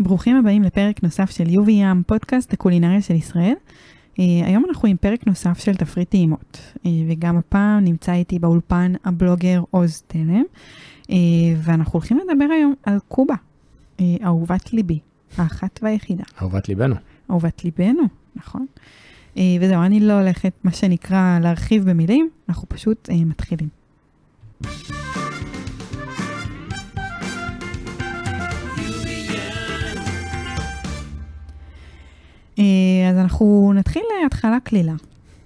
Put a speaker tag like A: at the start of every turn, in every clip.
A: ברוכים הבאים לפרק נוסף של יובי ים, פודקאסט הקולינריה של ישראל. Uh, היום אנחנו עם פרק נוסף של תפריט טעימות, uh, וגם הפעם נמצא איתי באולפן הבלוגר עוז תלם, uh, ואנחנו הולכים לדבר היום על קובה, אהובת ליבי, האחת והיחידה.
B: אהובת ליבנו.
A: אהובת ליבנו, נכון. וזהו, אני לא הולכת, מה שנקרא, להרחיב במילים, אנחנו פשוט מתחילים. אז אנחנו נתחיל להתחלה קלילה.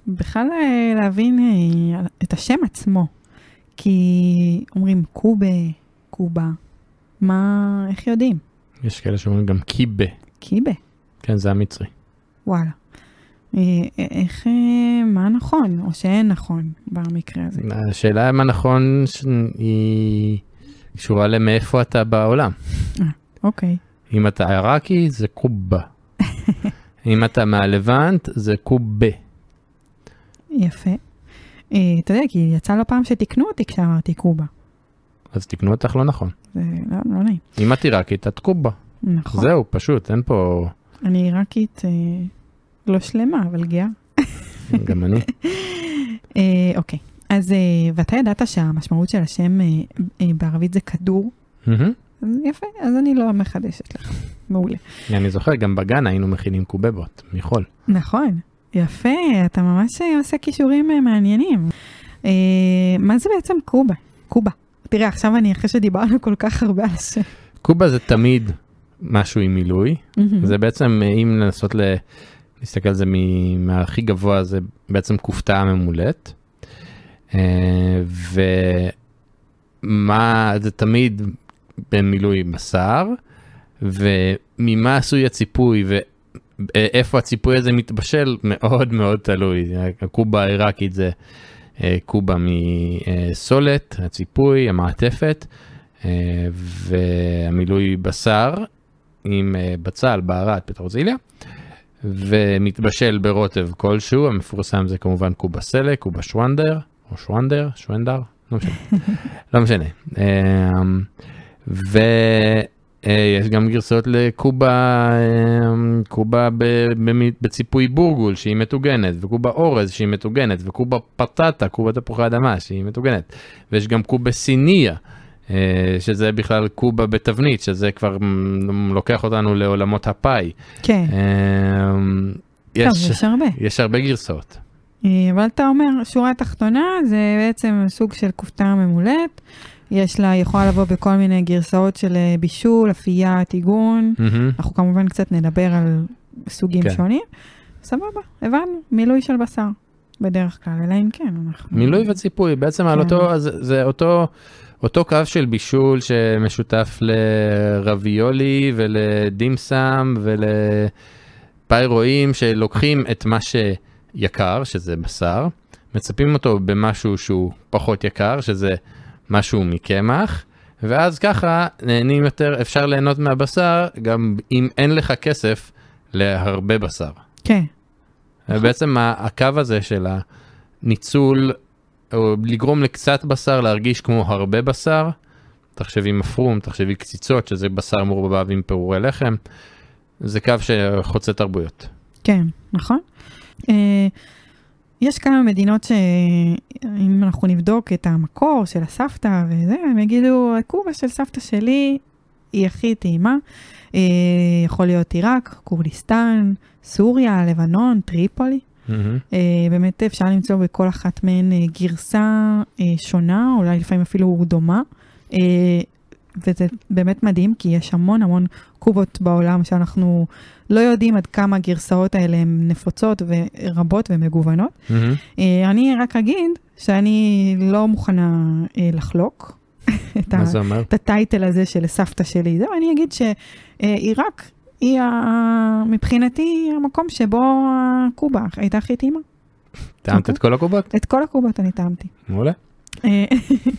A: בכלל אה, להבין אה, את השם עצמו. כי אומרים קובה, קובה, מה, איך יודעים?
B: יש כאלה שאומרים גם קיבה.
A: קיבה.
B: כן, זה המצרי.
A: וואלה. איך, מה נכון, או שאין נכון במקרה הזה?
B: השאלה מה נכון היא קשורה למאיפה אתה בעולם.
A: אה, אוקיי.
B: אם אתה עיראקי זה קובה. אם אתה מהלבנט, זה קובה.
A: יפה. אה, אתה יודע, כי יצא לא פעם שתיקנו אותי כשאמרתי קובה.
B: אז תיקנו אותך לא נכון.
A: זה לא, לא נעים.
B: אם את עיראקית, את קובה.
A: נכון.
B: זהו, פשוט, אין פה...
A: אני עיראקית אה, לא שלמה, אבל גאה.
B: גם אני.
A: אה, אוקיי, אז, אה, ואתה ידעת שהמשמעות של השם אה, אה, בערבית זה כדור?
B: מהמם.
A: יפה, אז אני לא מחדשת לך. מעולה.
B: אני זוכר, גם בגן היינו מכינים קובבות, מחול.
A: נכון, יפה, אתה ממש אה, עושה כישורים אה, מעניינים. אה, מה זה בעצם קובה? קובה. תראה, עכשיו אני, אחרי שדיברנו כל כך הרבה על השם.
B: קובה זה תמיד משהו עם מילוי. זה בעצם, אה, אם לנסות ל... להסתכל על זה מ- מהכי גבוה, זה בעצם כופתה ממולאת. אה, ומה, זה תמיד במילוי בשר, וממה עשוי הציפוי ואיפה הציפוי הזה מתבשל, מאוד מאוד תלוי. הקובה העיראקית זה אה, קובה מסולת, הציפוי, המעטפת, אה, והמילוי בשר עם אה, בצל, בערד, פטרוזיליה. ומתבשל ברוטב כלשהו, המפורסם זה כמובן קובה סלק, קובה שוונדר, או שוונדר, שוונדר, לא משנה, לא משנה. ויש גם גרסאות לקובה, אמ, קובה בציפוי בורגול שהיא מטוגנת, וקובה אורז שהיא מטוגנת, וקובה פטטה, קובה תפוחי אדמה שהיא מטוגנת, ויש גם קובה סיניה. אה, שזה בכלל קובה בתבנית, שזה כבר לוקח אותנו לעולמות הפאי.
A: כן,
B: אמ,
A: טוב,
B: יש,
A: יש הרבה.
B: יש הרבה גרסאות.
A: אה, אבל אתה אומר, שורה תחתונה זה בעצם סוג של כופתה ממולאת. יש לה, יכולה לבוא בכל מיני גרסאות של אה, בישול, אפייה, טיגון.
B: מהמם.
A: אנחנו כמובן קצת נדבר על סוגים
B: כן.
A: שונים. סבבה, הבנו, מילוי של בשר. בדרך כלל, אלא אם כן, אנחנו...
B: מילוי וציפוי, בעצם על
A: כן.
B: אותו, אז זה אותו, אותו קו של בישול שמשותף לרביולי ולדימסם ולפאי רואים שלוקחים את מה שיקר, שזה בשר, מצפים אותו במשהו שהוא פחות יקר, שזה משהו מקמח, ואז ככה נהנים יותר, אפשר ליהנות מהבשר גם אם אין לך כסף להרבה בשר.
A: כן,
B: בעצם הקו הזה של הניצול, או לגרום לקצת בשר להרגיש כמו הרבה בשר, תחשבי מפרום, תחשבי קציצות, שזה בשר מעורבב עם פירורי לחם, זה קו שחוצה תרבויות.
A: כן, נכון. אה, יש כמה מדינות שאם אנחנו נבדוק את המקור של הסבתא וזה, הם יגידו, הקובה של סבתא שלי היא הכי טעימה. אה, יכול להיות עיראק, כורדיסטן, סוריה, לבנון, טריפולי.
B: מהמם.
A: אה, באמת אפשר למצוא בכל אחת מהן אה, גרסה אה, שונה, אולי לפעמים אפילו דומה. אה, וזה באמת מדהים, כי יש המון המון קובות בעולם שאנחנו לא יודעים עד כמה הגרסאות האלה הן נפוצות ורבות ומגוונות.
B: מהמם.
A: אה, אני רק אגיד שאני לא מוכנה אה, לחלוק את, ה? את הטייטל הזה של סבתא שלי. זהו, אני אגיד שעיראק היא ה- מבחינתי המקום שבו הקובה הייתה הכי טעימה.
B: טעמת את כל הקובות?
A: את כל הקובות אני טעמתי.
B: מעולה.
A: אה,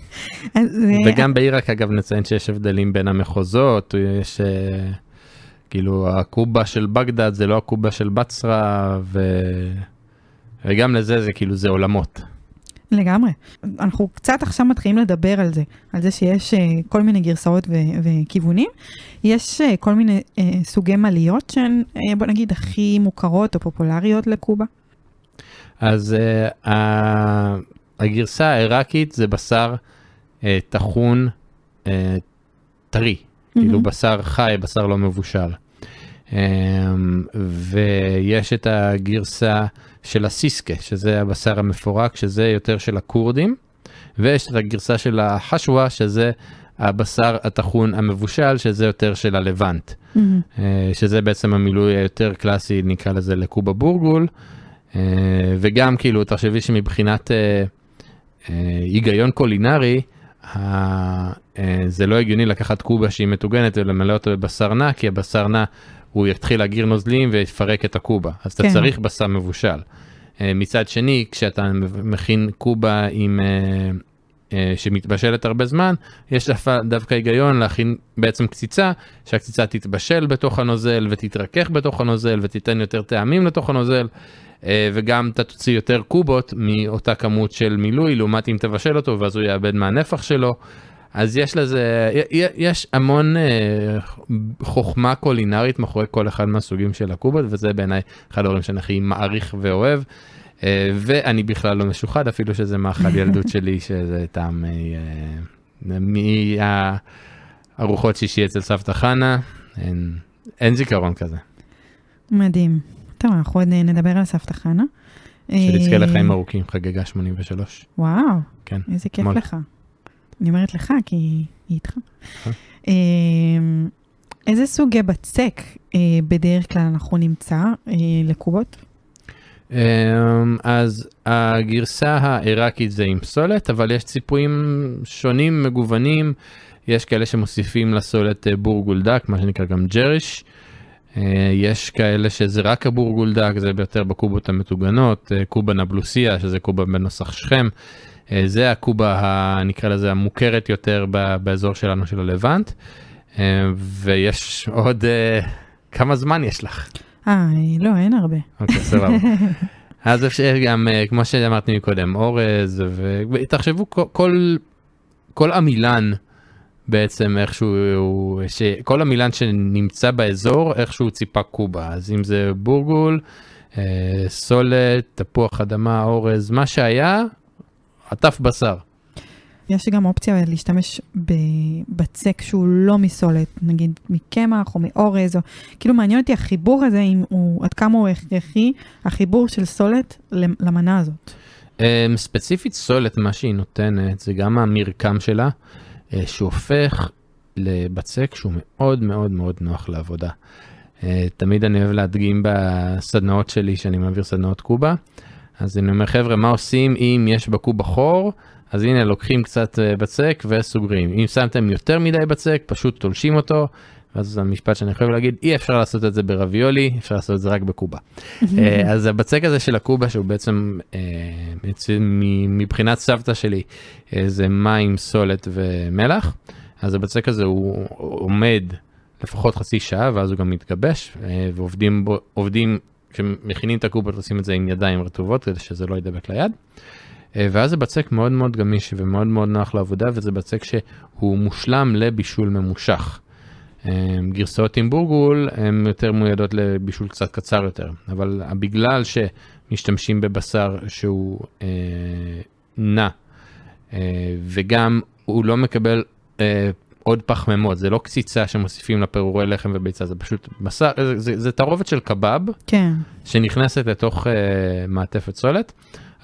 A: אה,
B: וגם בעיראק אגב נציין שיש הבדלים בין המחוזות, יש אה, כאילו הקובה של בגדד זה לא הקובה של בצרה, ו... וגם לזה זה כאילו זה עולמות.
A: לגמרי. אנחנו קצת עכשיו מתחילים לדבר על זה, על זה שיש uh, כל מיני גרסאות ו- וכיוונים. יש uh, כל מיני uh, סוגי מליות שהן, uh, בוא נגיד, הכי מוכרות או פופולריות לקובה.
B: אז uh, הגרסה העיראקית זה בשר uh, טחון uh, טרי, mm-hmm. כאילו בשר חי, בשר לא מבושל. Um, ויש את הגרסה של הסיסקה, שזה הבשר המפורק, שזה יותר של הכורדים, ויש את הגרסה של החשווה, שזה הבשר הטחון המבושל, שזה יותר של הלבנט, mm-hmm. שזה בעצם המילוי היותר קלאסי, נקרא לזה לקובה בורגול, אה, וגם כאילו, תחשבי שמבחינת אה, היגיון קולינרי, זה לא הגיוני לקחת קובה שהיא מטוגנת ולמלא אותו בבשר נע, כי הבשר נע הוא יתחיל להגיר נוזלים ויפרק את הקובה, אז כן. אתה צריך בשר מבושל. אה, מצד שני, כשאתה מכין קובה עם... אה, אה, שמתבשלת הרבה זמן, יש דווקא היגיון להכין בעצם קציצה, שהקציצה תתבשל בתוך הנוזל ותתרכך בתוך הנוזל ותיתן יותר טעמים לתוך הנוזל, וגם אתה תוציא יותר קובות מאותה כמות של מילוי, לעומת אם תבשל אותו ואז הוא יאבד מהנפח שלו. אז יש לזה, יש המון אה, חוכמה קולינרית מאחורי כל אחד מהסוגים של הקובות, וזה בעיניי אחד הדברים שאני הכי מעריך ואוהב. אה, ואני בכלל לא משוחד, אפילו שזה מאכל ילדות שלי, שזה טעם אה, מהארוחות שישי אצל סבתא חנה, אין, אין זיכרון כזה.
A: מדהים. טוב, אנחנו עוד נדבר על סבתא חנה.
B: שנזכה לחיים ארוכים, חגגה 83.
A: וואו, כן, איזה כיף מול. לך. אני אומרת לך, כי היא איתך. אה. אמ, איזה סוגי בצק אה, בדרך כלל אנחנו נמצא אה, לקובות?
B: אמ, אז הגרסה העיראקית זה עם סולת, אבל יש ציפויים שונים, מגוונים. יש כאלה שמוסיפים לסולת בורגולדק, מה שנקרא גם ג'ריש. יש כאלה שזה רק הבורגולדק, זה יותר בקובות המטוגנות, קובה נבלוסיה, שזה קובה בנוסח שכם. אה, זה הקובה, נקרא לזה, המוכרת יותר באזור שלנו של הלבנט. אה, ויש עוד, אה, כמה זמן יש לך?
A: אה, לא, אין הרבה.
B: אוקיי, סבבה. אז אפשר גם, כמו שאמרתי מקודם, אורז, ותחשבו כל, כל עמילן בעצם איכשהו, שכל עמילן שנמצא באזור, איכשהו ציפה קובה. אז אם זה בורגול, סולת, תפוח אדמה, אורז, מה שהיה, עטף בשר.
A: יש גם אופציה להשתמש בבצק שהוא לא מסולת, נגיד מקמח או מאורז, או כאילו מעניין אותי החיבור הזה, אם הוא, עד כמה הוא הכרחי, החיבור של סולת למנה הזאת.
B: Um, ספציפית סולת, מה שהיא נותנת, זה גם המרקם שלה, uh, שהופך לבצק שהוא מאוד מאוד מאוד נוח לעבודה. Uh, תמיד אני אוהב להדגים בסדנאות שלי, שאני מעביר סדנאות קובה. אז אני אומר, חבר'ה, מה עושים אם יש בקובה חור? אז הנה, לוקחים קצת אה, בצק וסוגרים. אם שמתם יותר מדי בצק, פשוט תולשים אותו. אז המשפט שאני חייב להגיד, אי אפשר לעשות את זה ברביולי, אפשר לעשות את זה רק בקובה. אה, אז הבצק הזה של הקובה, שהוא בעצם, אה, מבחינת סבתא שלי, זה מים, סולת ומלח. אז הבצק הזה הוא עומד לפחות חצי שעה, ואז הוא גם מתגבש, ועובדים בו, עובדים כשמכינים את הקובות עושים את זה עם ידיים רטובות כדי שזה לא ידבק ליד. אה, ואז זה בצק מאוד מאוד גמיש ומאוד מאוד נוח לעבודה וזה בצק שהוא מושלם לבישול ממושך. אה, גרסאות עם בורגול הן יותר מיועדות לבישול קצת קצר יותר, אבל בגלל שמשתמשים בבשר שהוא אה, נע אה, וגם הוא לא מקבל אה, עוד פחמימות, זה לא קציצה שמוסיפים לפירורי לחם וביצה, זה פשוט בשר, זה, זה, זה תערובת של קבב,
A: כן.
B: שנכנסת לתוך uh, מעטפת סולת,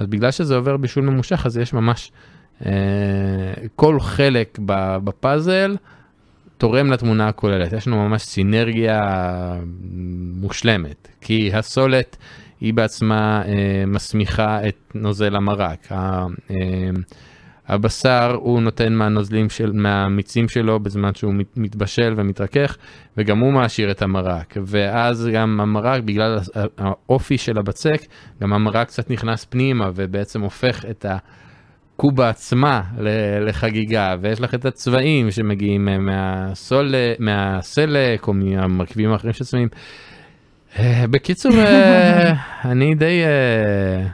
B: אז בגלל שזה עובר בישול ממושך, אז יש ממש, uh, כל חלק בפאזל תורם לתמונה הכוללת, יש לנו ממש סינרגיה מושלמת, כי הסולת היא בעצמה uh, מסמיכה את נוזל המרק. Uh, uh, הבשר הוא נותן מהנוזלים של, מהמיצים שלו בזמן שהוא מתבשל ומתרכך, וגם הוא מעשיר את המרק. ואז גם המרק, בגלל האופי של הבצק, גם המרק קצת נכנס פנימה ובעצם הופך את הקובה עצמה לחגיגה, ויש לך את הצבעים שמגיעים מהסול, מהסלק או מהמרכיבים האחרים של צבעים. אה, בקיצור, אה, אני די, אה,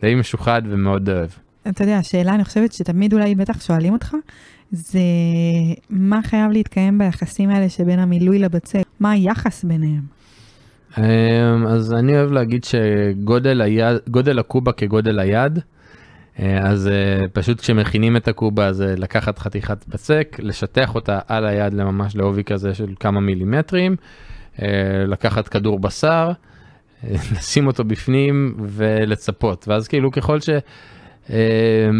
B: די משוחד ומאוד אוהב.
A: אתה יודע, השאלה, אני חושבת שתמיד אולי בטח שואלים אותך, זה מה חייב להתקיים ביחסים האלה שבין המילוי לבצק? מה היחס ביניהם?
B: אמ, אז אני אוהב להגיד שגודל היד, גודל הקובה כגודל היד, אה, אז אה, פשוט כשמכינים את הקובה זה לקחת חתיכת בצק, לשטח אותה על היד לממש לעובי כזה של כמה מילימטרים, אה, לקחת כדור בשר, לשים אותו בפנים ולצפות, ואז כאילו ככל ש...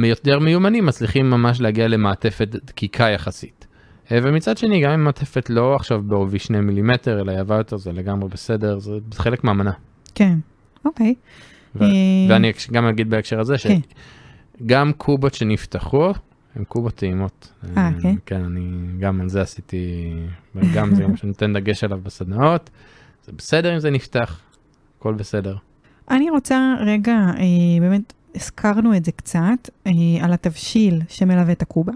B: יותר מיומנים מצליחים ממש להגיע למעטפת דקיקה יחסית. ומצד שני, גם אם מעטפת לא עכשיו בעובי שני מילימטר, אלא יבוא יותר, זה לגמרי בסדר, זה חלק מהמנה.
A: כן, אוקיי.
B: ו- ואני גם אגיד בהקשר הזה,
A: כן.
B: שגם קובות שנפתחו, הן קובות טעימות.
A: אה, כן?
B: כן, אני גם על זה עשיתי, וגם זה מה שנותן דגש עליו בסדנאות. זה בסדר אם זה נפתח, הכל בסדר.
A: אני רוצה רגע, אה, באמת, הזכרנו את זה קצת, אה, על התבשיל שמלווה את הקובה.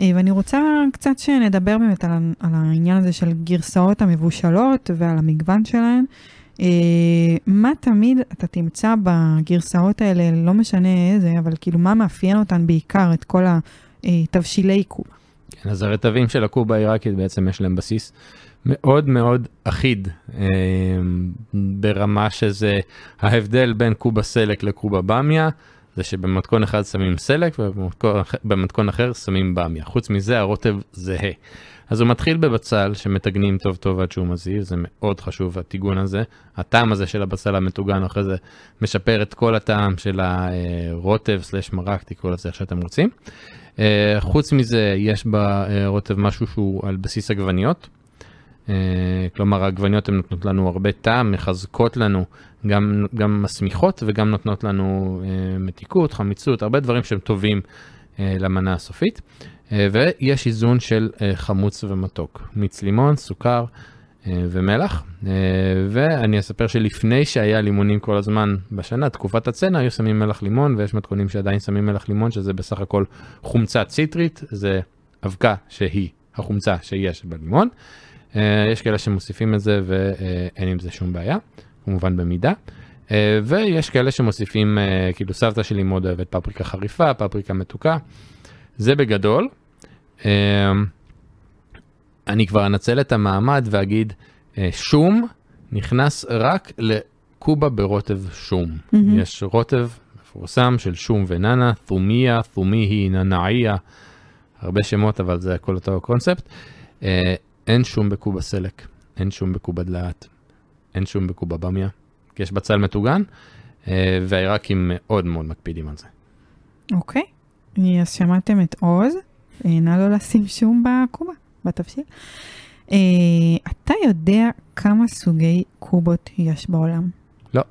A: אה, ואני רוצה קצת שנדבר באמת על, על העניין הזה של גרסאות המבושלות ועל המגוון שלהן. אה, מה תמיד אתה תמצא בגרסאות האלה, לא משנה איזה, אבל כאילו מה מאפיין אותן בעיקר, את כל התבשילי קובה?
B: כן, אז הרטבים של הקובה העיראקית בעצם יש להם בסיס מאוד מאוד אחיד, אה, ברמה שזה ההבדל בין קובה סלק לקובה במיה, זה שבמתכון אחד שמים סלק ובמתכון אחר שמים במיה. חוץ מזה הרוטב זהה. אז הוא מתחיל בבצל שמטגנים טוב טוב עד שהוא מזיז, זה מאוד חשוב הטיגון הזה. הטעם הזה של הבצל המטוגן אחרי זה משפר את כל הטעם של הרוטב סלש מרק, תקראו לזה איך שאתם רוצים. אה, חוץ מזה יש ברוטב משהו שהוא על בסיס עגבניות. אה, כלומר העגבניות הן נותנות לנו הרבה טעם, מחזקות לנו, גם, גם מסמיכות וגם נותנות לנו אה, מתיקות, חמיצות, הרבה דברים שהם טובים אה, למנה הסופית. ויש איזון של חמוץ ומתוק, מיץ לימון, סוכר ומלח. ואני אספר שלפני שהיה לימונים כל הזמן בשנה, תקופת הצנע, היו שמים מלח לימון, ויש מתכונים שעדיין שמים מלח לימון, שזה בסך הכל חומצה ציטרית, זה אבקה שהיא החומצה שיש בלימון. אה, יש כאלה שמוסיפים את זה ואין עם זה שום בעיה, כמובן במידה. אה, ויש כאלה שמוסיפים, אה, כאילו סבתא שלי מאוד אוהבת פפריקה חריפה, פפריקה מתוקה. זה בגדול. אני כבר אנצל את המעמד ואגיד, שום נכנס רק לקובה ברוטב שום.
A: Mhm.
B: יש רוטב מפורסם של שום וננה, תומיה, תומיהי, ננאיה, הרבה שמות אבל זה הכל אותו קונספט. אין שום בקובה סלק, אין שום בקובה דלעת, אין שום בקובה במיה, כי יש בצל מטוגן, אה, והעיראקים מאוד מאוד מקפידים על זה.
A: אוקיי, אז שמעתם את עוז, אה, נא לא לשים שום בקובה, בתבשיל. אה, אתה יודע כמה סוגי קובות יש בעולם?
B: לא.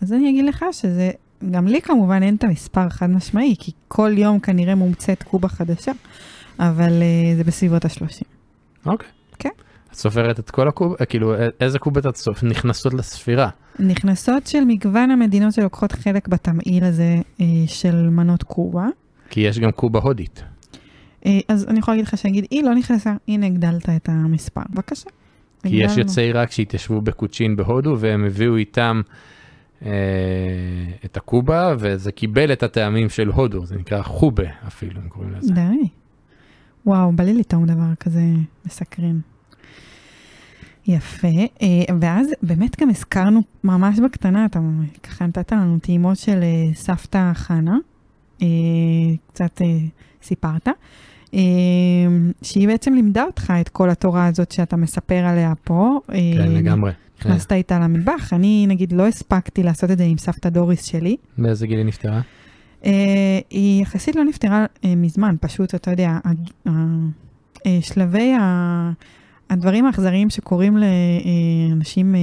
A: אז אני אגיד לך שזה, גם לי כמובן אין את המספר חד משמעי, כי כל יום כנראה מומצאת קובה חדשה, אבל אה, זה בסביבות ה-30.
B: אוקיי.
A: כן.
B: את סופרת את כל הקובה, כאילו א- איזה קובות את סופ... נכנסות לספירה?
A: נכנסות של מגוון המדינות שלוקחות חלק בתמהיל הזה אה, של מנות קובה.
B: כי יש גם קובה הודית.
A: אה, אז אני יכולה להגיד לך שנגיד, היא לא נכנסה, הנה הגדלת את המספר. בבקשה.
B: כי יש. יוצאי עיראק שהתיישבו בקוצ'ין בהודו והם הביאו איתם אה, את הקובה וזה קיבל את הטעמים של הודו, זה נקרא חובה אפילו, הם קוראים לזה.
A: די. וואו, בא לי לטעום דבר כזה מסקרן. יפה, אה, ואז באמת גם הזכרנו ממש בקטנה, אתה ככה נתת לנו טעימות של אה, סבתא חנה, אה, קצת סיפרת, שהיא בעצם לימדה אותך את כל התורה הזאת שאתה מספר עליה פה.
B: כן, לגמרי.
A: נכנסת איתה למטבח, אני נגיד לא הספקתי לעשות את זה עם סבתא דוריס שלי.
B: באיזה גיל היא נפטרה?
A: Uh, היא יחסית לא נפטרה uh, מזמן, פשוט, אתה יודע, אה, שלבי ה- הדברים האכזריים שקורים לאנשים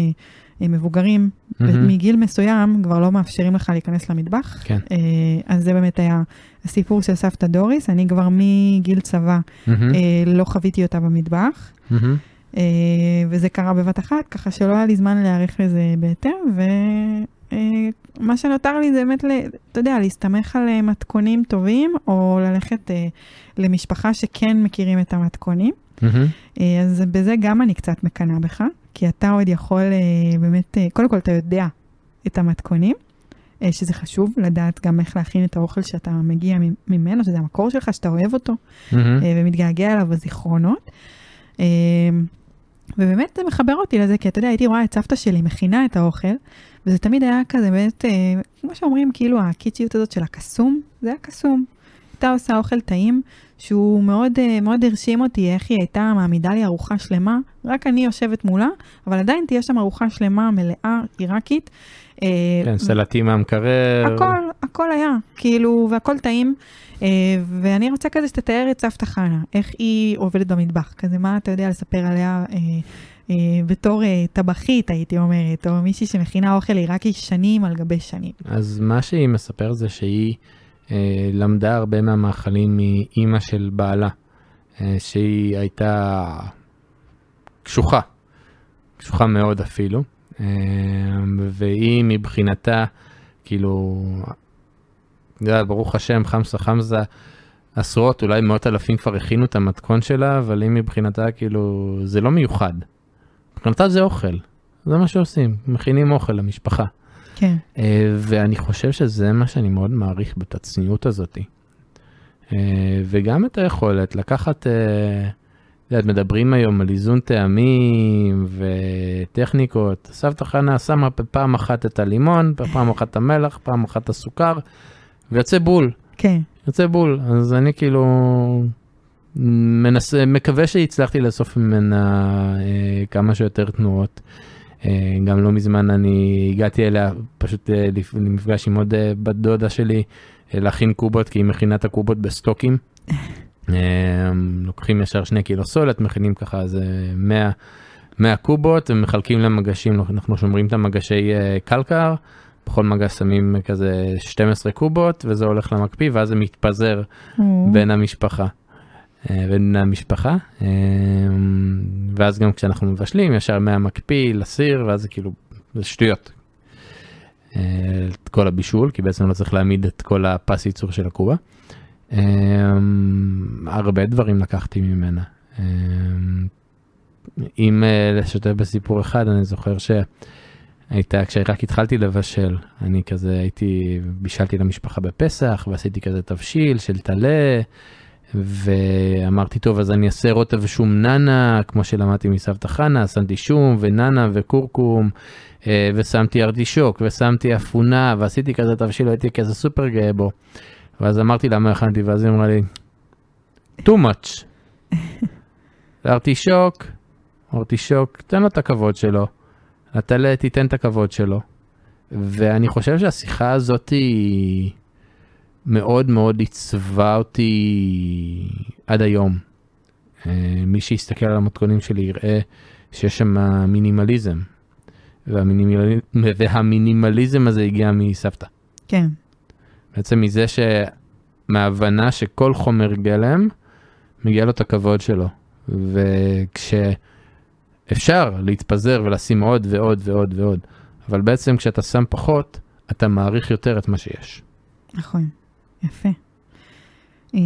A: מבוגרים
B: מהמם.
A: מגיל מסוים, כבר לא מאפשרים לך להיכנס למטבח.
B: כן.
A: אז זה באמת היה הסיפור של סבתא דוריס, אני כבר מגיל צבא uh, לא חוויתי אותה במטבח. Uh, וזה קרה בבת אחת, ככה שלא היה לי זמן להיערך לזה בהתאם, ומה שנותר לי זה באמת, אתה יודע, להסתמך על אה, מתכונים טובים, או ללכת uh, למשפחה שכן מכירים את המתכונים. אז בזה גם אני קצת מקנאה בך, כי אתה עוד יכול באמת, קודם כל אתה יודע את המתכונים, אה, שזה חשוב לדעת גם איך להכין את האוכל שאתה מגיע ממנו, שזה המקור שלך, שאתה אוהב אותו. אה, ומתגעגע אליו בזיכרונות. אה, ובאמת זה מחבר אותי לזה, כי אתה יודע, הייתי רואה את סבתא שלי מכינה את האוכל, וזה תמיד היה כזה באמת, אה, כמו שאומרים, כאילו הקיצ'יות הזאת של הקסום, זה היה קסום. הייתה עושה אוכל טעים, שהוא מאוד, אה, מאוד הרשים אותי, איך היא הייתה מעמידה לי ארוחה שלמה, רק אני יושבת מולה, אבל עדיין תהיה שם ארוחה שלמה, מלאה, עיראקית. אה,
B: כן, סלטים מהמקרר.
A: הכל, הכל היה, כאילו, והכל טעים. אה, ואני רוצה כזה שתתאר את סבתא חנה, איך היא עובדת במטבח, כזה מה אתה יודע לספר עליה אה, בתור אה, טבחית, הייתי אומרת, או מישהי שמכינה אוכל עיראקי שנים על גבי שנים.
B: אז מה שהיא מספר זה שהיא אה, למדה הרבה מהמאכלים מאימא של בעלה, אה, שהיא הייתה קשוחה, קשוחה מאוד אפילו, אה, והיא מבחינתה, כאילו, אתה יודע, ברוך השם, חמסה חמזה, עשרות, אולי מאות אלפים כבר הכינו את המתכון שלה, אבל היא מבחינתה, כאילו, זה לא מיוחד. מבחינתה זה אוכל, זה מה שעושים, מכינים אוכל למשפחה.
A: כן,
B: אה, ואני חושב שזה מה שאני מאוד מעריך את הצניעות הזאת. אה, וגם את היכולת לקחת, אה, את יודעת, מדברים היום על איזון טעמים וטכניקות. סבתא חנה שמה פעם אחת את הלימון, פעם אחת את המלח, פעם אחת את הסוכר, ויוצא בול,
A: כן,
B: יוצא בול. אז אני כאילו מנסה, מקווה שהצלחתי לאסוף ממנה אה, כמה שיותר תנועות. אה, גם לא מזמן אני הגעתי אליה פשוט אה, למפגש עם עוד אה, בת דודה שלי אה, להכין קובות כי היא מכינה את הקובות בסטוקים. אה, לוקחים ישר שני קילו סולת מכינים ככה איזה 100, 100 קובות ומחלקים למגשים אנחנו שומרים את המגשי אה, קלקר. בכל מגש שמים כזה 12 קובות וזה הולך למקפיא ואז זה מתפזר בין המשפחה. אה, בין המשפחה אה, ואז גם כשאנחנו מבשלים ישר מהמקפיא לסיר ואז זה כאילו זה שטויות. אה, את כל הבישול כי בעצם לא צריך להעמיד את כל הפס ייצור של הקובה. הרבה דברים לקחתי ממנה. אם לשתף בסיפור אחד אני זוכר שהייתה כשרק התחלתי לבשל אני כזה הייתי בישלתי למשפחה בפסח ועשיתי כזה תבשיל של טלה. ואמרתי טוב אז אני אעשה רוטב ושום נאנה כמו שלמדתי מסבתא חנה שמתי שום ונאנה וכורכום אה, ושמתי ארטישוק ושמתי אפונה ועשיתי כזה תבשיל הייתי כזה סופר גאה בו. ואז אמרתי לה מה הכנתי ואז היא אמרה לי too much. ארטישוק, ארטישוק תן לו את הכבוד שלו. הטלה תיתן את הכבוד שלו. ואני חושב שהשיחה הזאת היא מאוד מאוד עיצבה אותי עד היום. אה, מי שיסתכל על המתכונים שלי יראה שיש שם מינימליזם. והמינימל... והמינימליזם הזה הגיע מסבתא.
A: כן,
B: בעצם מזה ש... מההבנה שכל חומר גלם מגיע לו את הכבוד שלו. וכשאפשר להתפזר ולשים עוד ועוד ועוד ועוד, אבל בעצם כשאתה שם פחות, אתה מעריך יותר את מה שיש.
A: נכון, יפה. אה,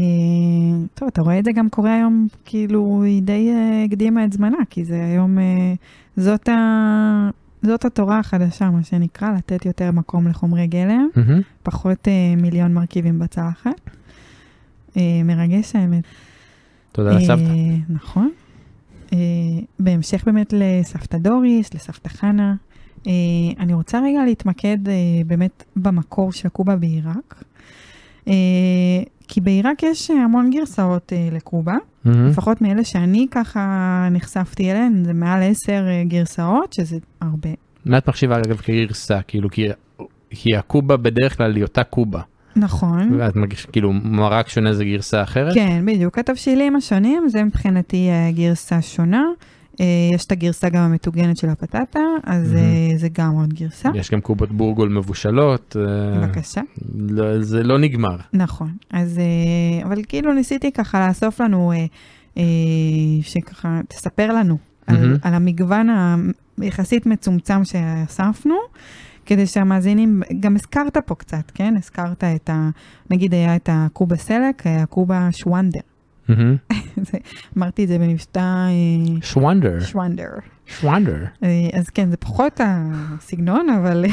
A: טוב, אתה רואה את זה גם קורה היום, כאילו, היא די אה, הקדימה את זמנה, כי זה היום, אה, זאת, ה... זאת התורה החדשה, מה שנקרא, לתת יותר מקום לחומרי גלם,
B: מהמם.
A: פחות מיליון מרכיבים בצלחת. מרגש האמת.
B: תודה לסבתא.
A: נכון. בהמשך באמת לסבתא דוריס, לסבתא חנה. אני רוצה רגע להתמקד באמת במקור של קובה בעיראק. אה, כי בעיראק יש המון גרסאות אה, לקובה,
B: מהמם.
A: לפחות מאלה שאני ככה נחשפתי אליהן, זה מעל עשר אה, גרסאות, שזה הרבה.
B: מה את מחשיבה אגב כגרסה? כאילו כי, כי הקובה בדרך כלל היא אותה קובה.
A: נכון.
B: ואת מרגיש כאילו מרק שונה זה גרסה אחרת?
A: כן, בדיוק. התבשילים השונים, זה מבחינתי גרסה שונה. אה, יש את הגרסה גם המטוגנת של הפטטה, אז. אה, זה גם עוד גרסה.
B: יש גם קובות בורגול מבושלות. אה,
A: בבקשה.
B: לא, זה לא נגמר.
A: נכון. אז, אבל כאילו ניסיתי ככה לאסוף לנו, שככה תספר לנו על,
B: מהמם.
A: על המגוון היחסית מצומצם שאספנו, כדי שהמאזינים, גם הזכרת פה קצת, כן? הזכרת את ה... נגיד היה את הקובה סלק, הקובה שוונדר. זה- אמרתי את זה במבטא
B: שוונדר.
A: שוונדר.
B: שוונדר.
A: אז כן, זה פחות הסגנון, אבל,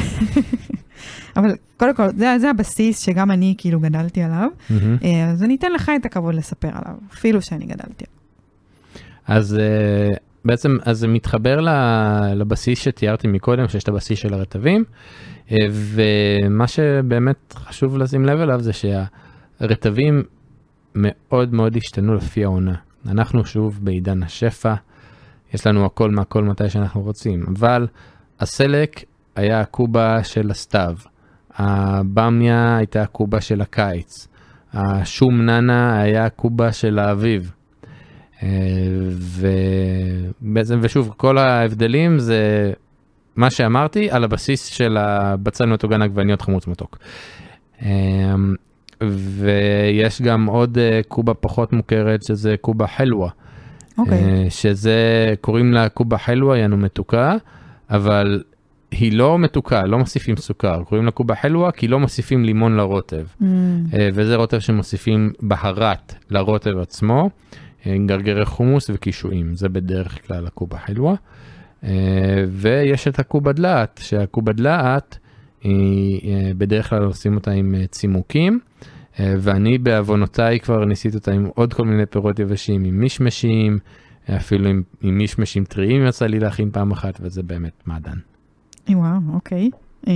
A: אבל קודם כל, זה, זה הבסיס שגם אני כאילו גדלתי עליו,
B: מהמם.
A: אה, אז אני אתן לך את הכבוד לספר עליו, אפילו שאני גדלתי.
B: אז אה, בעצם, אז זה מתחבר לבסיס שתיארתי מקודם, שיש את הבסיס של הרטבים, אה, ומה שבאמת חשוב לשים לב אליו זה שהרטבים מאוד מאוד השתנו לפי העונה. אנחנו שוב בעידן השפע, יש לנו הכל מהכל מתי שאנחנו רוצים, אבל הסלק היה הקובה של הסתיו, הבמיה הייתה הקובה של הקיץ, השום ננה היה הקובה של האביב. אה, ובעצם, ושוב, כל ההבדלים זה מה שאמרתי על הבסיס של הבצל מטוגן עגבניות חמוץ מתוק. ויש גם עוד אה, קובה פחות מוכרת שזה קובה חלווה.
A: אוקיי,
B: אה, שזה, קוראים לה קובה חלווה, יענו מתוקה, אבל היא לא מתוקה, לא מוסיפים סוכר. קוראים לה קובה חלווה כי לא מוסיפים לימון לרוטב.
A: Mm,
B: אה, וזה רוטב שמוסיפים בהרת לרוטב עצמו, גרגרי חומוס וקישואים, זה בדרך כלל הקובה חלווה. ויש את הקובה דלעת, שהקובה דלעת, בדרך כלל עושים אותה עם צימוקים, ואני בעוונותיי כבר ניסיתי אותה עם עוד כל מיני פירות יבשים, עם מישמשים, אפילו עם, עם מישמשים טריים יצא לי להכין פעם אחת, וזה באמת מעדן.
A: וואו, אוקיי. אה,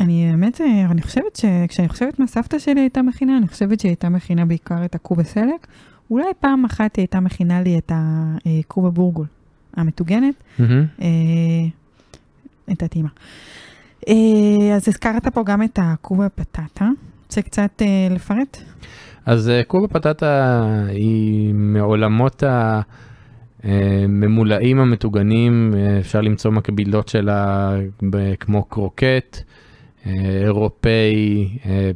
A: אני האמת, אה, אני חושבת שכשאני חושבת מה סבתא שלי הייתה מכינה, אני חושבת שהיא הייתה מכינה בעיקר את הקובה סלק. אולי פעם אחת היא הייתה מכינה לי את הקובה בורגול המטוגנת,
B: מהמם.
A: אה, את הטעימה. אה, אז הזכרת פה גם את הקובה פטטה. רוצה קצת אה, לפרט?
B: אז אה, קובה פטטה היא מעולמות הממולאים המטוגנים, אה, אפשר למצוא מקבילות שלה כמו קרוקט, אה, אירופאי, אה,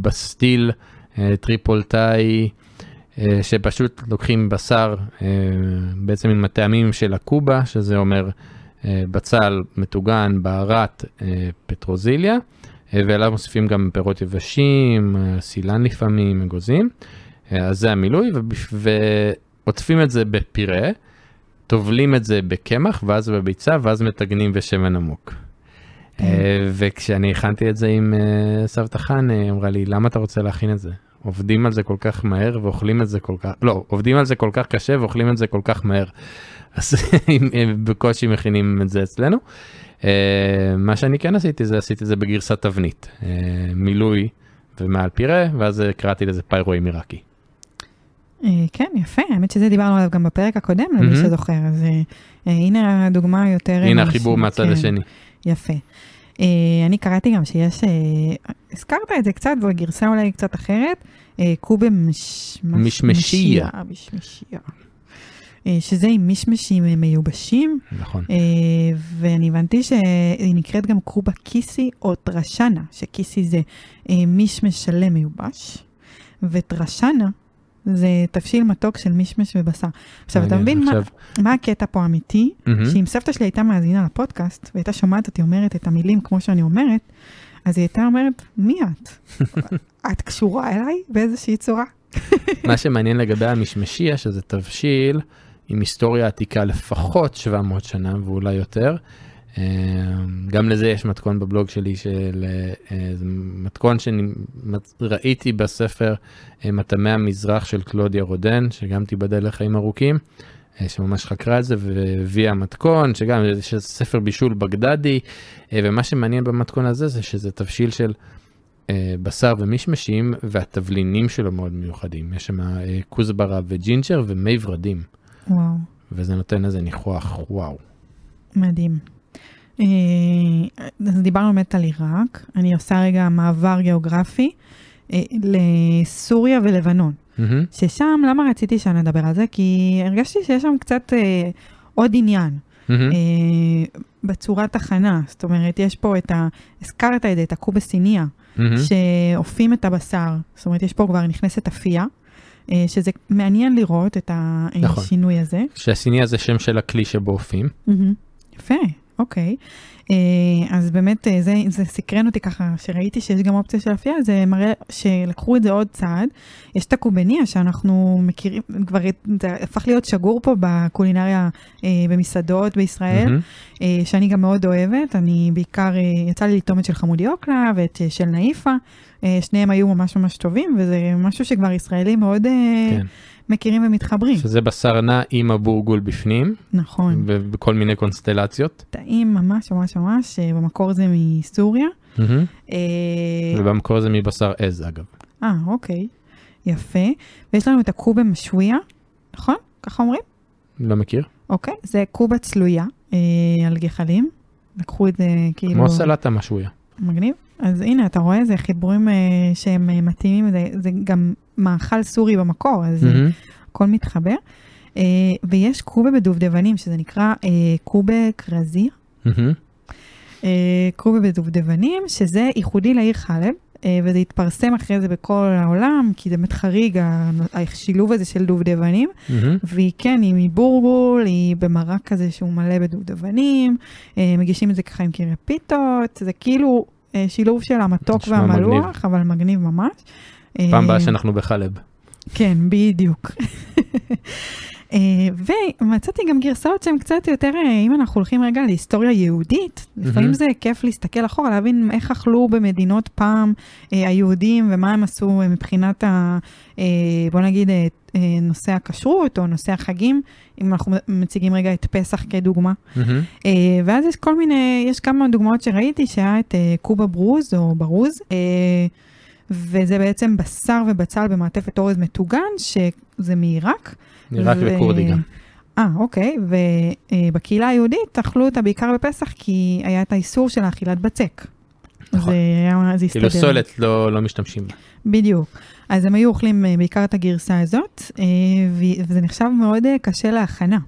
B: בסטיל, אה, טריפוליטאי, אה, שפשוט לוקחים בשר אה, בעצם עם הטעמים של הקובה, שזה אומר אה, בצל מטוגן, בהרת, אה, פטרוזיליה. אה, ואליו מוסיפים גם פירות יבשים, אה, סילן לפעמים, אגוזים. אה, אז זה המילוי, ועוטפים את זה בפירה, טובלים את זה בקמח, ואז בביצה, ואז מטגנים בשמן עמוק. אה, וכשאני הכנתי את זה עם סבתא חן, היא אמרה לי, למה אתה רוצה להכין את זה? עובדים על זה כל כך מהר ואוכלים את זה כל כך, לא, עובדים על זה כל כך קשה ואוכלים את זה כל כך מהר. אז בקושי מכינים את זה אצלנו. אה, מה שאני כן עשיתי זה עשיתי את זה בגרסת תבנית, אה, מילוי ומעל פירה, ואז אה, קראתי לזה פיירואי עיראקי.
A: כן, יפה, האמת שזה דיברנו עליו גם בפרק הקודם, למי
B: מהמם.
A: שזוכר, אז אה, הנה הדוגמה יותר...
B: הנה החיבור מהצד
A: כן,
B: השני.
A: יפה. אה, אני קראתי גם שיש, אה, הזכרת את זה קצת, בגרסה אולי קצת אחרת, אה, קובה מש... מש-
B: משמשיה.
A: משמשיה. שזה עם מישמשים מיובשים,
B: נכון.
A: ואני הבנתי שהיא נקראת גם קובה כיסי או טרשנה, שכיסי זה מישמש שלם מיובש, וטרשנה זה תבשיל מתוק של מישמש ובשר. עכשיו, אתה מבין מה,
B: עכשיו-
A: מה הקטע פה אמיתי? שאם סבתא שלי הייתה מאזינה לפודקאסט, והייתה שומעת אותי אומרת את המילים כמו שאני אומרת, אז היא הייתה אומרת, מי את? את קשורה אליי באיזושהי צורה?
B: מה שמעניין לגבי המשמשיה, שזה תבשיל עם היסטוריה עתיקה לפחות 700 שנה ואולי יותר. אה, גם לזה יש מתכון בבלוג שלי של אה, מתכון שראיתי בספר אה, מטעמי המזרח של קלודיה רודן, שגם תיבדל לחיים ארוכים, אה, שממש חקרה את זה והביאה מתכון, שגם יש ספר בישול בגדדי, ומה שמעניין במתכון הזה זה שזה תבשיל של בשר ומישמשים, והתבלינים שלו מאוד מיוחדים. יש שם כוסברה וג'ינג'ר ומי ורדים,
A: וואו,
B: וזה נותן איזה ניחוח, וואו.
A: מדהים. אה, אז דיברנו באמת על עיראק, אני עושה רגע מעבר גיאוגרפי אה, לסוריה ולבנון.
B: מהמם,
A: ששם, למה רציתי שאני אדבר על זה? כי הרגשתי שיש שם קצת אה, עוד עניין.
B: מהמם,
A: אה, בצורת הכנה, זאת אומרת, יש פה את ה... הזכרת את זה, את הקובסיניה,
B: מהמם.
A: שאופים את הבשר, זאת אומרת, יש פה כבר נכנסת אפייה, אה, שזה מעניין לראות את
B: נכון.
A: השינוי הזה.
B: שהסיני הזה שם של הכלי שבו אופים.
A: מהמם. יפה, אוקיי. אה, אז באמת אה, זה, זה סקרן אותי ככה, שראיתי שיש גם אופציה של אפייה, זה מראה שלקחו את זה עוד צעד. יש את הקובניה שאנחנו מכירים, כבר זה הפך להיות שגור פה בקולינריה אה, במסעדות בישראל. אה, שאני גם מאוד אוהבת. אני בעיקר, יצא לי לטעום את של חמודי אוקלה ואת של נאיפה. שניהם היו ממש ממש טובים, וזה משהו שכבר ישראלים מאוד
B: כן.
A: מכירים ומתחברים.
B: שזה בשר נע עם הבורגול בפנים,
A: נכון.
B: ובכל מיני קונסטלציות.
A: טעים ממש ממש ממש, אה, במקור זה מסוריה. אה,
B: ובמקור זה מבשר עז אגב.
A: אה, אוקיי, יפה. ויש לנו את הקובה משויה, נכון? ככה אומרים?
B: לא מכיר.
A: אוקיי, זה קובה צלויה אה, על גחלים. לקחו את זה כאילו...
B: כמו סלט המשויה.
A: מגניב. אז הנה, אתה רואה, זה חיבורים אה, שהם אה, מתאימים, זה, זה גם מאכל סורי במקור, אז
B: מהמם.
A: הכל מתחבר. אה, ויש קובה בדובדבנים, שזה נקרא אה, קובה קרזיר.
B: מהמם.
A: אה, קובה בדובדבנים, שזה ייחודי לעיר חלב, אה, וזה התפרסם אחרי זה בכל העולם, כי זה באמת חריג, השילוב הזה של דובדבנים.
B: מהמם.
A: והיא כן, היא מבורגול, היא במרק כזה שהוא מלא בדובדבנים, אה, מגישים את זה ככה עם פיתות, זה כאילו שילוב של המתוק והמלוח,
B: מגניב.
A: אבל מגניב ממש.
B: פעם
A: אה,
B: הבאה שאנחנו בחלב.
A: כן, בדיוק. אה, ומצאתי גם גרסאות שהן קצת יותר, אה, אם אנחנו הולכים רגע להיסטוריה יהודית, לפעמים. זה כיף להסתכל אחורה, להבין איך אכלו במדינות פעם אה, היהודים ומה הם עשו אה, מבחינת, ה, אה, בוא נגיד, אה, אה, נושא הכשרות או נושא החגים, אם אנחנו מציגים רגע את פסח כדוגמה. אה, ואז יש כל מיני, יש כמה דוגמאות שראיתי, שהיה את אה, קובה ברוז או ברוז, אה, וזה בעצם בשר ובצל במעטפת אורז מטוגן, שזה מעיראק.
B: עיראק
A: ו-
B: וכורדי גם.
A: אה, אוקיי, ובקהילה היהודית אכלו אותה בעיקר בפסח, כי היה את האיסור של האכילת בצק.
B: נכון.
A: זה היה, זה הסתדר.
B: כאילו סולת לא לא משתמשים בה.
A: בדיוק. אז הם היו אוכלים אה, בעיקר את הגרסה הזאת, אה, וזה נחשב מאוד אה, קשה להכנה.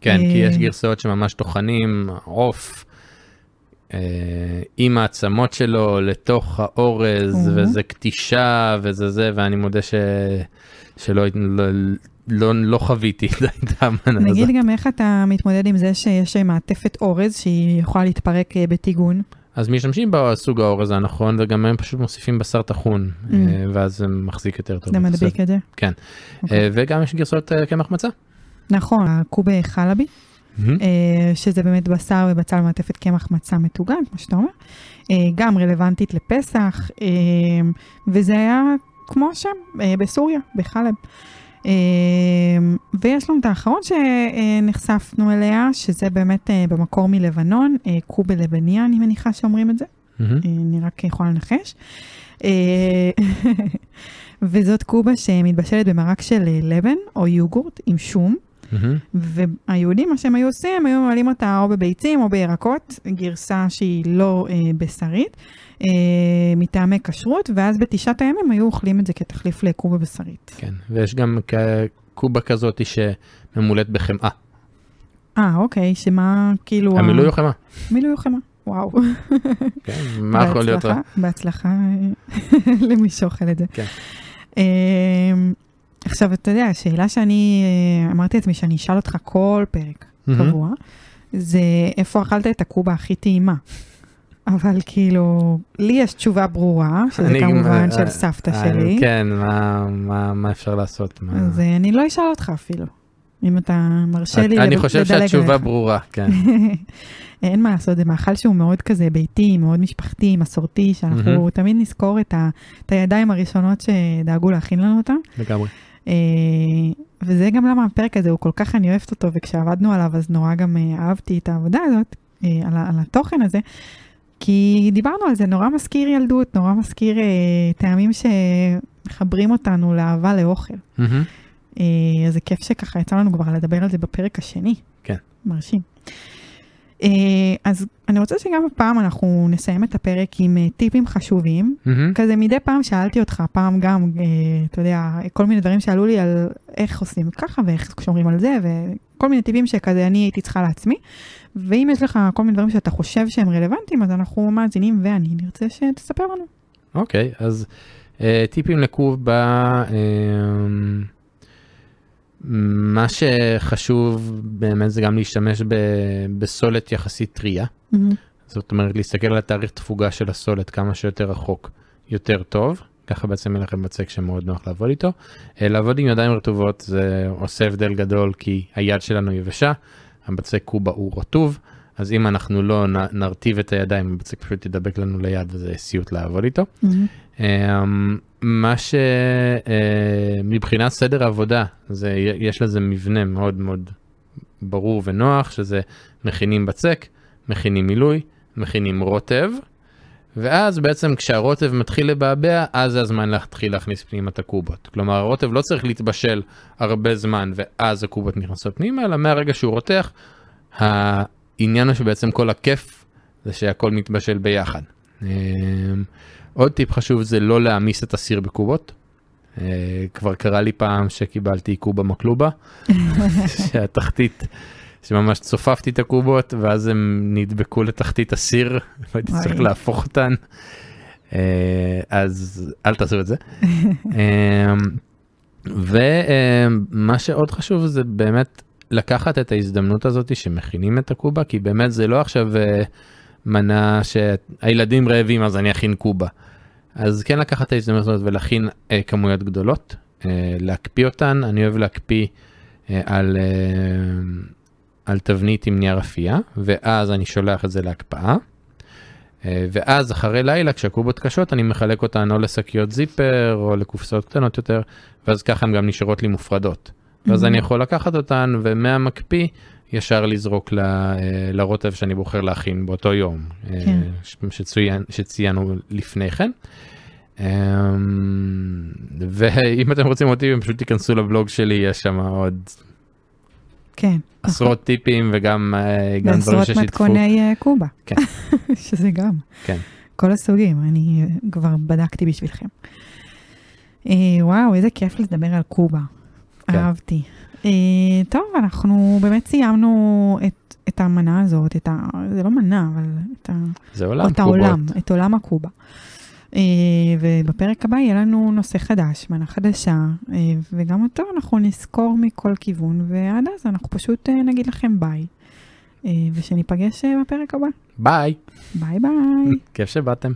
B: כן, כי יש גרסאות שממש טוחנים, עוף, עם העצמות שלו לתוך האורז,
A: או.
B: וזה קטישה וזה זה, ואני מודה ש... שלא לא, לא, לא חוויתי את
A: נגיד
B: הזאת.
A: גם איך אתה מתמודד עם זה שיש אה, מעטפת אורז שהיא יכולה להתפרק אה, בטיגון.
B: אז משתמשים בסוג האורז הנכון, וגם הם פשוט מוסיפים בשר טחון,
A: Mm.
B: אה, ואז זה מחזיק יותר טוב.
A: זה מדביק את זה.
B: כן.
A: אוקיי.
B: אה, וגם יש גרסאות אה, קמח מצה.
A: נכון, הקובה חלבי, אה, שזה באמת בשר ובצל מעטפת קמח מצה מטוגן, כמו שאתה אומר. אה, גם רלוונטית לפסח, אה, וזה היה כמו השם, בסוריה, בחלב. ויש לנו את האחרון שנחשפנו אליה, שזה באמת במקור מלבנון, קובה לבניה, אני מניחה שאומרים את זה. אה, אני רק יכולה לנחש. וזאת קובה שמתבשלת במרק של לבן או יוגורט עם שום, והיהודים, מה שהם היו עושים, הם היו ממלאים אותה או בביצים או בירקות, גרסה שהיא לא אה, בשרית, אה, מטעמי כשרות, ואז בתשעת הימים היו אוכלים את זה כתחליף לקובה בשרית.
B: כן, ויש גם קובה כזאת שממולאת בחמאה.
A: אה, אוקיי, שמה כאילו...
B: המילוי הוא חמאה.
A: מילוי חמאה, וואו.
B: כן, מה יכול להיות רע?
A: בהצלחה- בהצלחה אה, למי שאוכל את זה.
B: כן.
A: עכשיו, אתה יודע, השאלה שאני אה, אמרתי לעצמי שאני אשאל אותך כל פרק
B: מהמם.
A: קבוע, זה איפה אכלת את הקובה הכי טעימה. אבל כאילו, לי יש תשובה ברורה, שזה
B: אני-
A: כמובן
B: אה,
A: של סבתא
B: אה,
A: שלי,
B: כן, מה- מה מה אפשר לעשות? מה-
A: אז אני לא אשאל אותך אפילו, אם אתה מרשה לי
B: אני
A: לד-
B: חושב
A: לדלג
B: שהתשובה
A: עליך.
B: ברורה, כן.
A: אין מה לעשות, זה מאכל שהוא מאוד כזה ביתי, מאוד משפחתי, מסורתי, שאנחנו
B: מהמם.
A: תמיד נזכור את, ה, את הידיים הראשונות שדאגו להכין לנו אותם.
B: לגמרי.
A: אה, וזה גם למה הפרק הזה הוא כל כך אני אוהבת אותו, וכשעבדנו עליו אז נורא גם אה, אהבתי את העבודה הזאת, אה, על, על התוכן הזה, כי דיברנו על זה, נורא מזכיר ילדות, נורא מזכיר טעמים שמחברים אותנו לאהבה לאוכל. אה, אז זה כיף שככה יצא לנו כבר לדבר על זה בפרק השני.
B: כן.
A: מרשים. אה, אז אני רוצה שגם הפעם אנחנו נסיים את הפרק עם אה, טיפים חשובים.
B: מהמם.
A: כזה מדי פעם שאלתי אותך, פעם גם, אה, אתה יודע, כל מיני דברים שעלו לי על איך עושים ככה ואיך שומרים על זה, וכל מיני טיפים שכזה אני הייתי צריכה לעצמי. ואם יש לך כל מיני דברים שאתה חושב שהם רלוונטיים, אז אנחנו מאזינים ואני נרצה שתספר לנו.
B: אוקיי, אז אה, טיפים לקוב ב... אה, מה שחשוב באמת זה גם להשתמש ב- בסולת יחסית טריה.
A: מהמם.
B: זאת אומרת להסתכל על התאריך תפוגה של הסולת כמה שיותר רחוק יותר טוב. ככה בעצם יהיה לכם בצק שמאוד נוח לעבוד איתו. אה, לעבוד עם ידיים רטובות זה עושה הבדל גדול כי היד שלנו יבשה, הבצק קובה הוא רטוב, אז אם אנחנו לא נרטיב את הידיים, הבצק פשוט ידבק לנו ליד וזה סיוט לעבוד איתו.
A: מהמם.
B: מה שמבחינת סדר עבודה, זה, יש לזה מבנה מאוד מאוד ברור ונוח, שזה מכינים בצק, מכינים מילוי, מכינים רוטב, ואז בעצם כשהרוטב מתחיל לבעבע, אז זה הזמן להתחיל להכניס פנימה את הקובות. כלומר, הרוטב לא צריך להתבשל הרבה זמן ואז הקובות נכנסות פנימה, אלא מהרגע שהוא רותח, העניין הוא שבעצם כל הכיף זה שהכל מתבשל ביחד. עוד טיפ חשוב זה לא להעמיס את הסיר בקובות. אה, כבר קרה לי פעם שקיבלתי קובה מקלובה, שהתחתית, שממש צופפתי את הקובות ואז הם נדבקו לתחתית הסיר והייתי צריך
A: וואי.
B: להפוך אותן. אה, אז אל תעשו את זה. אה, ומה שעוד חשוב זה באמת לקחת את ההזדמנות הזאת שמכינים את הקובה, כי באמת זה לא עכשיו אה, מנה שהילדים רעבים אז אני אכין קובה. אז כן לקחת את ההזדמנות הזאת ולהכין אה, כמויות גדולות, אה, להקפיא אותן, אני אוהב להקפיא אה, על, אה, על תבנית עם נייר אפייה, ואז אני שולח את זה להקפאה. אה, ואז אחרי לילה כשהקובות קשות אני מחלק אותן או לשקיות זיפר או לקופסאות קטנות יותר ואז ככה הן גם נשארות לי מופרדות. ואז. אני יכול לקחת אותן ומהמקפיא ישר לזרוק ל- אה, לרוטב שאני בוחר להכין באותו יום אה,
A: כן.
B: שצוין, שציינו לפני כן. אמ, ואם אתם רוצים אותי פשוט תיכנסו לבלוג שלי יש שם עוד
A: כן.
B: עשרות טיפים וגם אה, גם דברים ששיתפו.
A: מתכוני קובה.
B: כן.
A: שזה גם.
B: כן.
A: כל הסוגים, אני כבר בדקתי בשבילכם. וואו, איזה כיף לדבר על קובה.
B: כן.
A: אהבתי. אה, טוב, אנחנו באמת סיימנו את, את המנה הזאת, את ה... זה לא מנה, אבל את, ה,
B: זה עולם
A: את
B: קובות.
A: העולם, את עולם הקובה. אה, ובפרק הבא יהיה לנו נושא חדש, מנה חדשה, אה, וגם אותו אנחנו נסקור מכל כיוון, ועד אז אנחנו פשוט אה, נגיד לכם ביי, אה, ושניפגש אה, בפרק הבא.
B: ביי
A: ביי ביי.
B: כיף שבאתם.